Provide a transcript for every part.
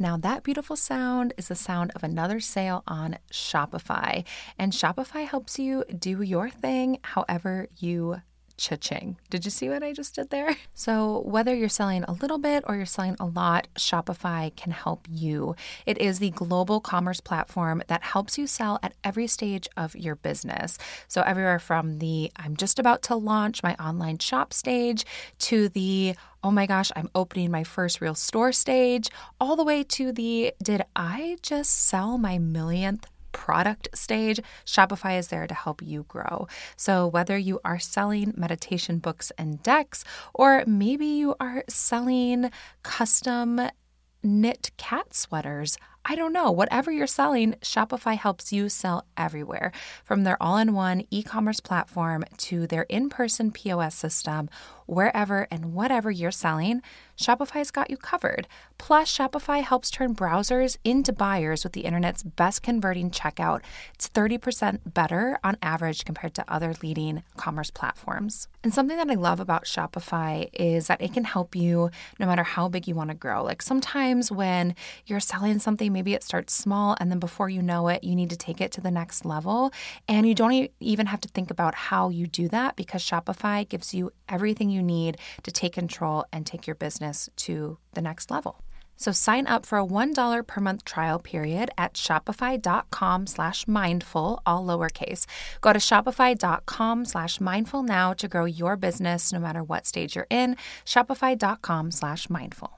Now, that beautiful sound is the sound of another sale on Shopify. And Shopify helps you do your thing however you cha-ching. Did you see what I just did there? So, whether you're selling a little bit or you're selling a lot, Shopify can help you. It is the global commerce platform that helps you sell at every stage of your business. So, everywhere from the I'm just about to launch my online shop stage to the oh my gosh, I'm opening my first real store stage, all the way to the did I just sell my millionth product stage, Shopify is there to help you grow. So, whether you are selling meditation books and decks, or maybe you are selling custom knit cat sweaters, I don't know. Whatever you're selling, Shopify helps you sell everywhere from their all in one e commerce platform to their in person POS system wherever and whatever you're selling, Shopify's got you covered. Plus, Shopify helps turn browsers into buyers with the internet's best converting checkout. It's 30% better on average compared to other leading commerce platforms. And something that I love about Shopify is that it can help you no matter how big you want to grow. Like sometimes when you're selling something, maybe it starts small and then before you know it, you need to take it to the next level. And you don't even have to think about how you do that because Shopify gives you everything you need to take control and take your business to the next level. So sign up for a $1 per month trial period at shopify.com slash mindful, all lowercase. Go to shopify.com slash mindful now to grow your business no matter what stage you're in. Shopify.com slash mindful.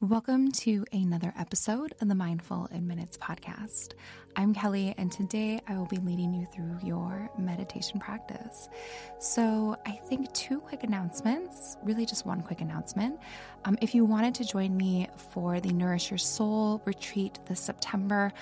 Welcome to another episode of the Mindful in Minutes podcast. I'm Kelly, and today I will be leading you through your meditation practice. So, I think two quick announcements, really just one quick announcement. Um, if you wanted to join me for the Nourish Your Soul retreat this September,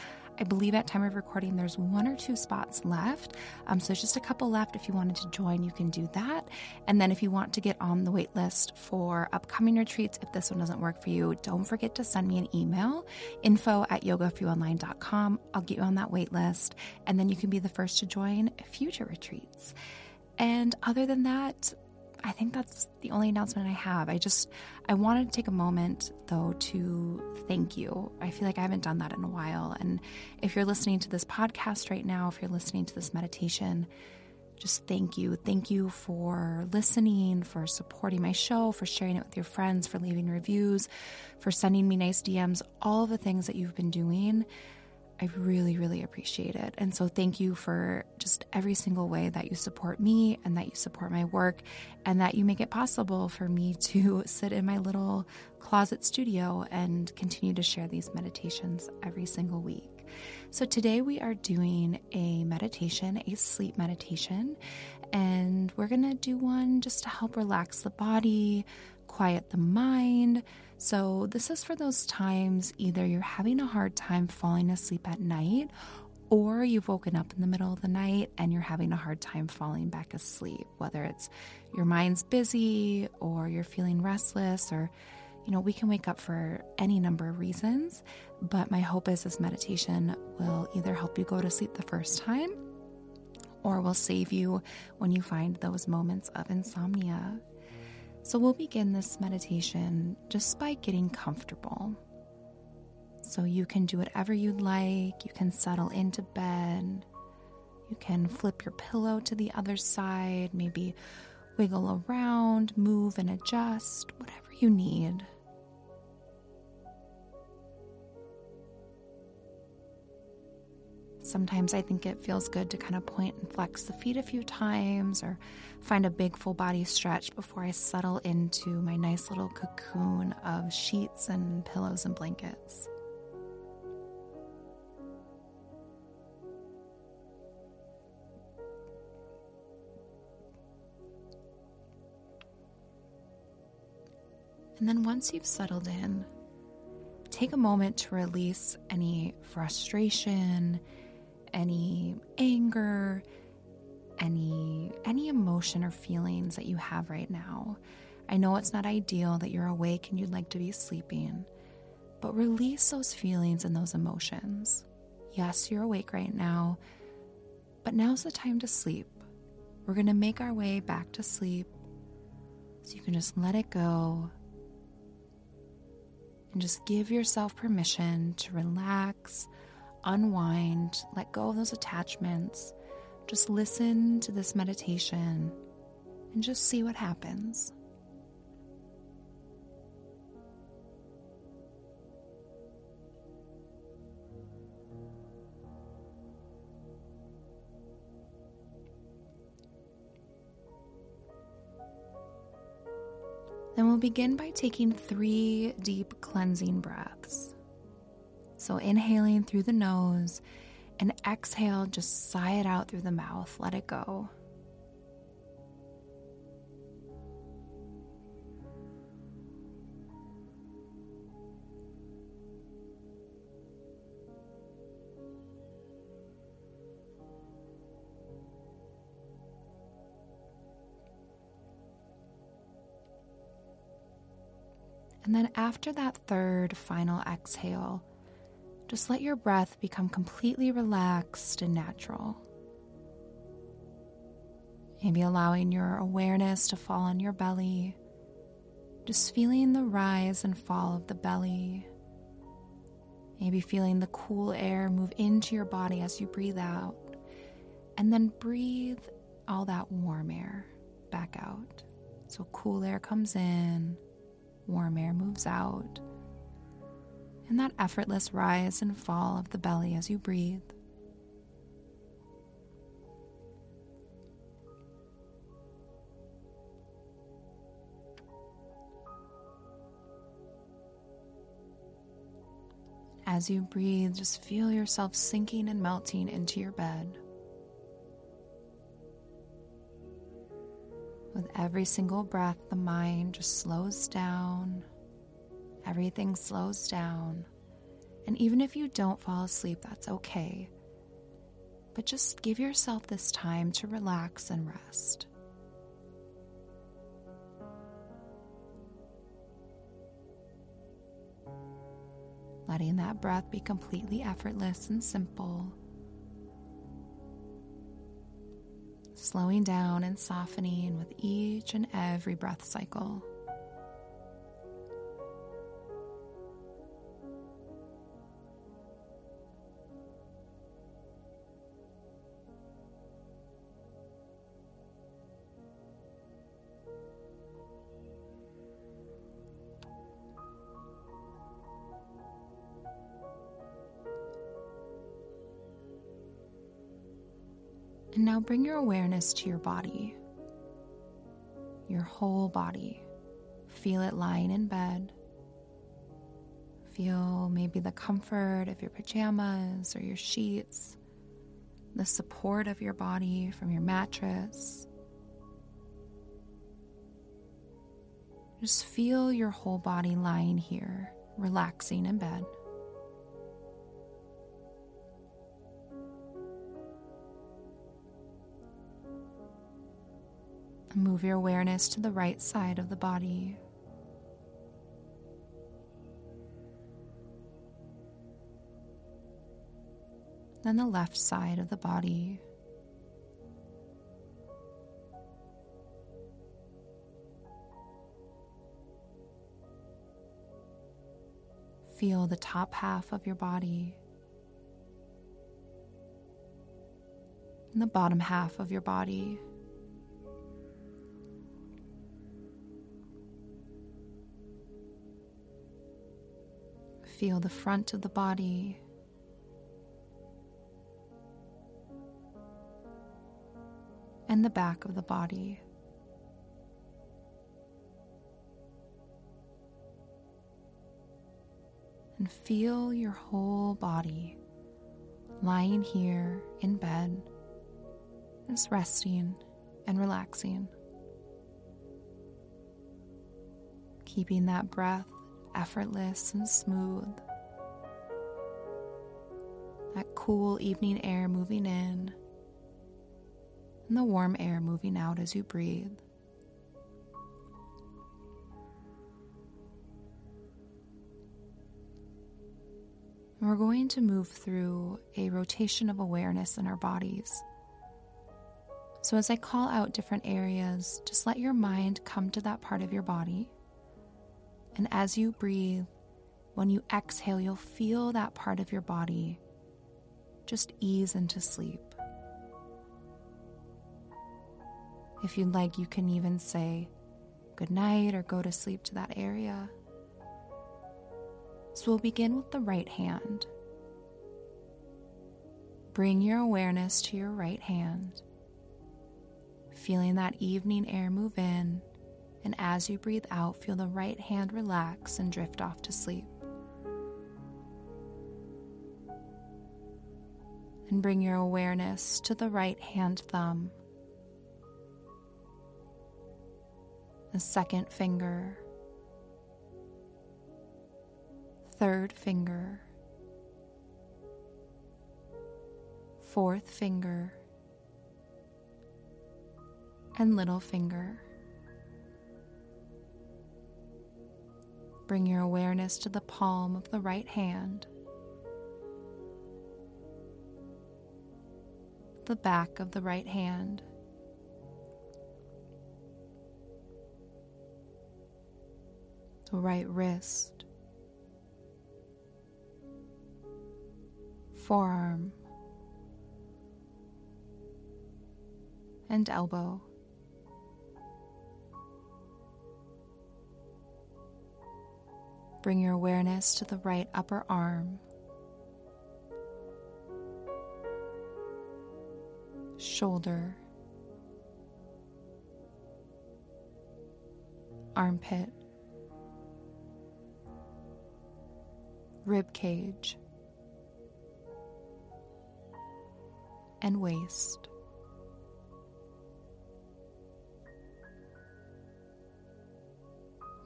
I believe at time of recording there's one or two spots left. Um, so there's just a couple left. If you wanted to join, you can do that. And then if you want to get on the wait list for upcoming retreats, if this one doesn't work for you, don't forget to send me an email, info at yogaforyouonline.com. I'll get you on that wait list, and then you can be the first to join future retreats. And other than that, I think that's the only announcement I have. I just I wanted to take a moment though to thank you. I feel like I haven't done that in a while. And if you're listening to this podcast right now, if you're listening to this meditation, just thank you. Thank you for listening, for supporting my show, for sharing it with your friends, for leaving reviews, for sending me nice DMs, all the things that you've been doing I really, really appreciate it. And so, thank you for just every single way that you support me and that you support my work and that you make it possible for me to sit in my little closet studio and continue to share these meditations every single week. So, today we are doing a meditation, a sleep meditation, and we're going to do one just to help relax the body, quiet the mind so, this is for those times either you're having a hard time falling asleep at night or you've woken up in the middle of the night and you're having a hard time falling back asleep, whether it's your mind's busy or you're feeling restless or you know, we can wake up for any number of reasons, but my hope is this meditation will either help you go to sleep the first time or will save you when you find those moments of insomnia. So, we'll begin this meditation just by getting comfortable. So, you can do whatever you'd like. You can settle into bed. You can flip your pillow to the other side, maybe wiggle around, move and adjust, whatever you need. Sometimes I think it feels good to kind of point and flex the feet a few times or find a big full body stretch before I settle into my nice little cocoon of sheets and pillows and blankets. And then once you've settled in, take a moment to release any frustration, any anger, any any emotion or feelings that you have right now. I know it's not ideal that you're awake and you'd like to be sleeping, but release those feelings and those emotions. Yes, you're awake right now, but now's the time to sleep. We're going to make our way back to sleep so you can just let it go and just give yourself permission to relax, unwind, let go of those attachments. Just listen to this meditation and just see what happens. Then we'll begin by taking three deep cleansing breaths. So, inhaling through the nose and exhale, just sigh it out through the mouth, let it go. And then after that third final exhale, just let your breath become completely relaxed and natural. Maybe allowing your awareness to fall on your belly, just feeling the rise and fall of the belly. Maybe feeling the cool air move into your body as you breathe out, and then breathe all that warm air back out. So, cool air comes in warm air moves out, and that effortless rise and fall of the belly as you breathe. As you breathe, just feel yourself sinking and melting into your bed. With every single breath, the mind just slows down. Everything slows down. And even if you don't fall asleep, that's okay. But just give yourself this time to relax and rest. Letting that breath be completely effortless and simple. slowing down and softening with each and every breath cycle. Bring your awareness to your body, your whole body. Feel it lying in bed. Feel maybe the comfort of your pajamas or your sheets, the support of your body from your mattress. Just feel your whole body lying here, relaxing in bed. Move your awareness to the right side of the body. Then the left side of the body. Feel the top half of your body and the bottom half of your body. Feel the front of the body. And the back of the body. And feel your whole body lying here in bed, just resting and relaxing. Keeping that breath effortless and smooth. that cool evening air moving in, and the warm air moving out as you breathe. We're going to move through a rotation of awareness in our bodies. So, as I call out different areas, just let your mind come to that part of your body. And as you breathe, when you exhale, you'll feel that part of your body just ease into sleep. If you'd like, you can even say good night or go to sleep to that area. So we'll begin with the right hand. Bring your awareness to your right hand, feeling that evening air move in, and as you breathe out, feel the right hand relax and drift off to sleep. And bring your awareness to the right hand thumb, the second finger third finger, fourth finger, and little finger. Bring your awareness to the palm of the right hand, the back of the right hand. The right wrist, forearm, and elbow. Bring your awareness to the right upper arm, shoulder, armpit, rib cage. and waist.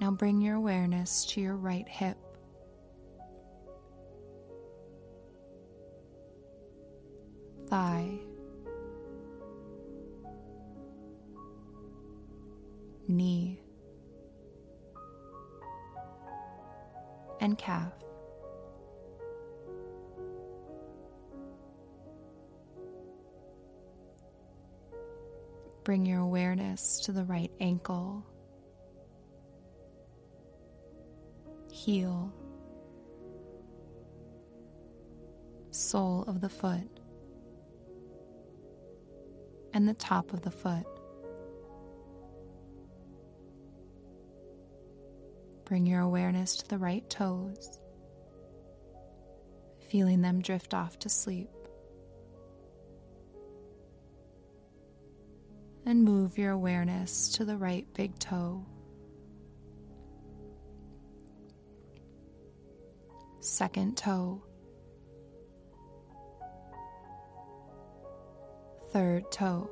Now bring your awareness to your right hip. Thigh, knee, and calf. Bring your awareness to the right ankle, heel, sole of the foot, and the top of the foot. Bring your awareness to the right toes, feeling them drift off to sleep. and move your awareness to the right big toe. Second toe. Third toe.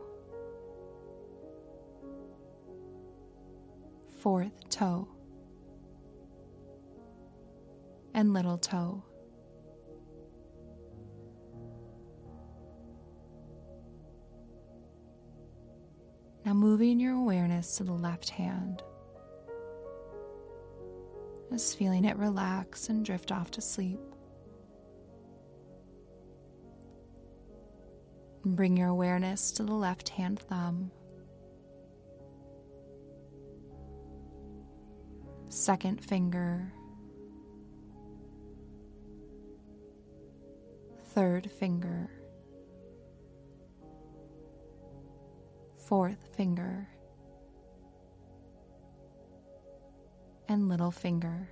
Fourth toe. And little toe. Now moving your awareness to the left hand. Just feeling it relax and drift off to sleep. Bring your awareness to the left hand thumb. Second finger. Third finger. fourth finger, and little finger.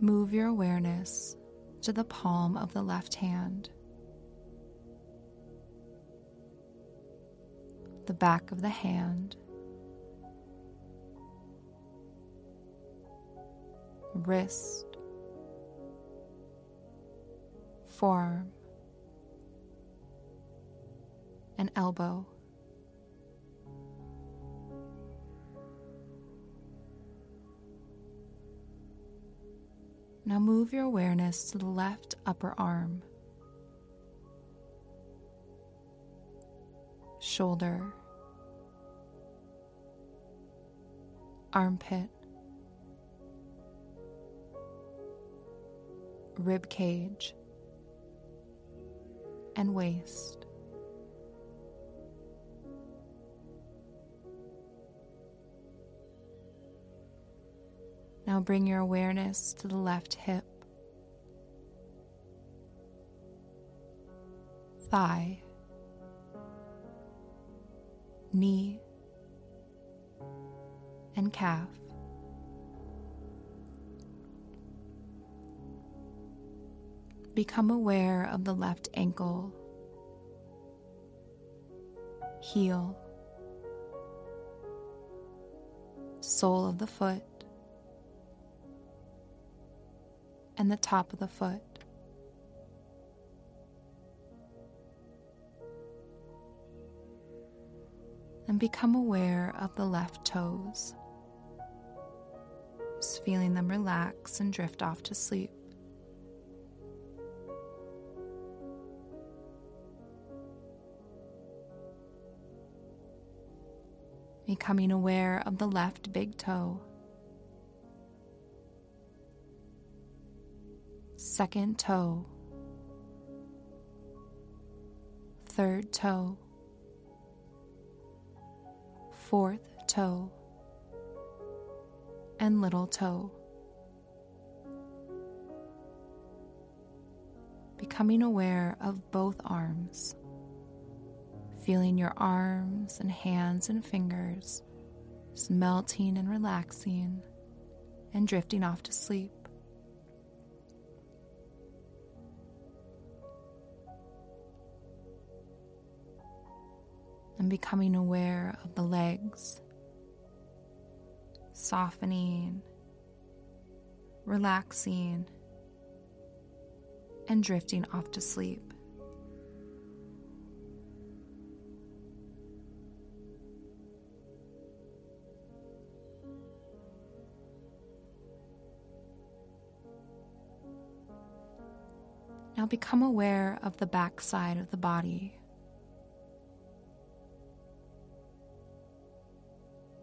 Move your awareness to the palm of the left hand, the back of the hand, wrist, forearm, and elbow. Now move your awareness to the left upper arm, shoulder, armpit, rib cage, and waist. Now bring your awareness to the left hip, thigh, knee, and calf. Become aware of the left ankle, heel, sole of the foot, and the top of the foot. And become aware of the left toes. Just feeling them relax and drift off to sleep. Becoming aware of the left big toe. Second toe, third toe, fourth toe, and little toe. Becoming aware of both arms, feeling your arms and hands and fingers melting and relaxing and drifting off to sleep. And becoming aware of the legs, softening, relaxing, and drifting off to sleep. Now become aware of the backside of the body.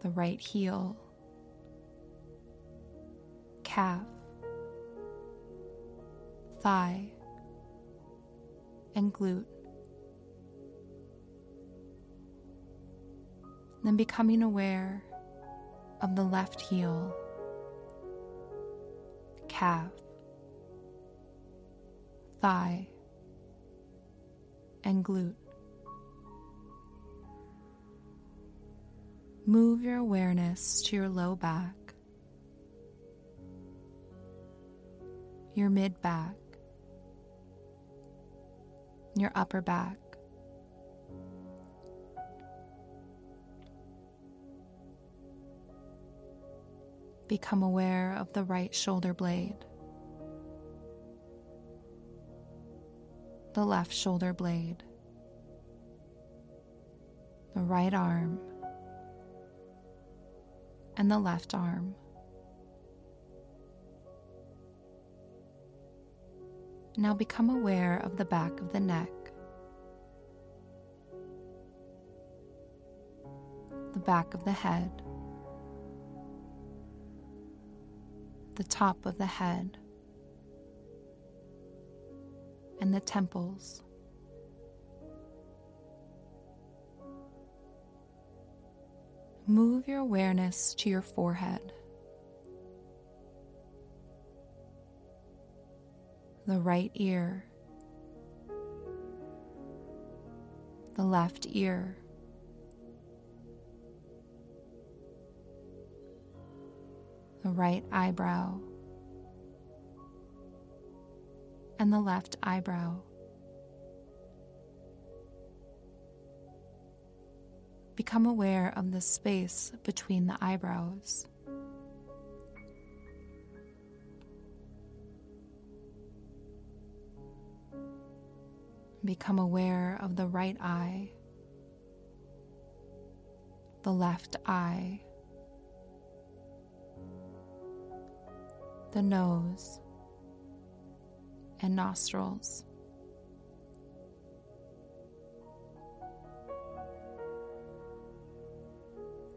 The right heel, calf, thigh, and glute. Then becoming aware of the left heel, calf, thigh, and glute. Move your awareness to your low back, your mid back, your upper back. Become aware of the right shoulder blade, the left shoulder blade, the right arm and the left arm. Now become aware of the back of the neck, the back of the head, the top of the head, and the temples. Move your awareness to your forehead, the right ear, the left ear. The right eyebrow and the left eyebrow. Become aware of the space between the eyebrows. Become aware of the right eye, the left eye, the nose, and nostrils.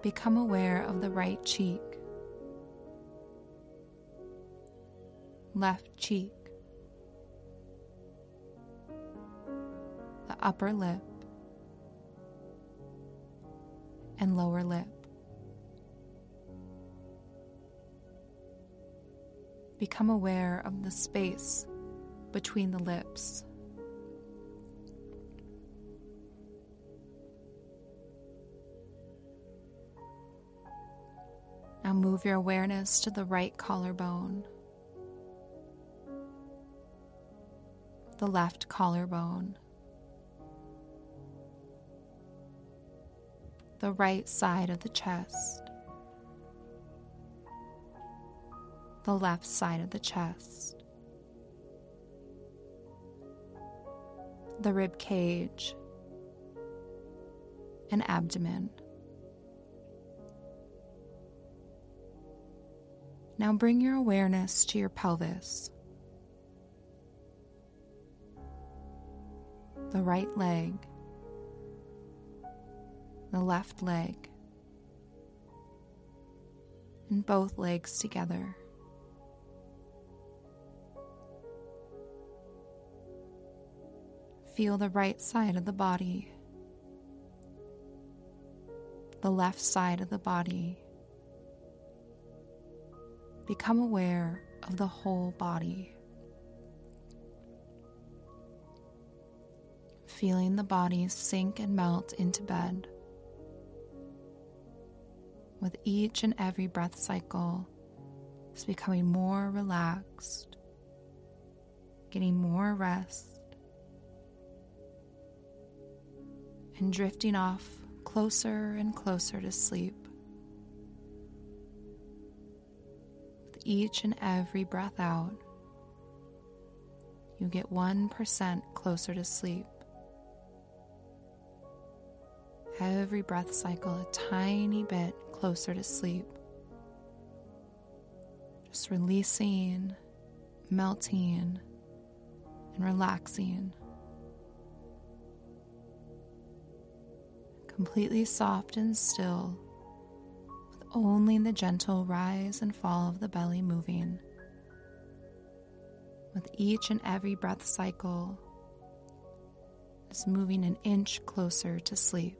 Become aware of the right cheek, left cheek, the upper lip, and lower lip. Become aware of the space between the lips. Now move your awareness to the right collarbone, the left collarbone, the right side of the chest, the left side of the chest, the rib cage, and abdomen. Now bring your awareness to your pelvis, the right leg, the left leg, and both legs together. Feel the right side of the body, the left side of the body become aware of the whole body. Feeling the body sink and melt into bed. With each and every breath cycle, it's becoming more relaxed, getting more rest, and drifting off closer and closer to sleep. Each and every breath out, you get 1% closer to sleep. Every breath cycle, a tiny bit closer to sleep. Just releasing, melting, and relaxing. Completely soft and still only the gentle rise and fall of the belly moving. With each and every breath cycle, is moving an inch closer to sleep.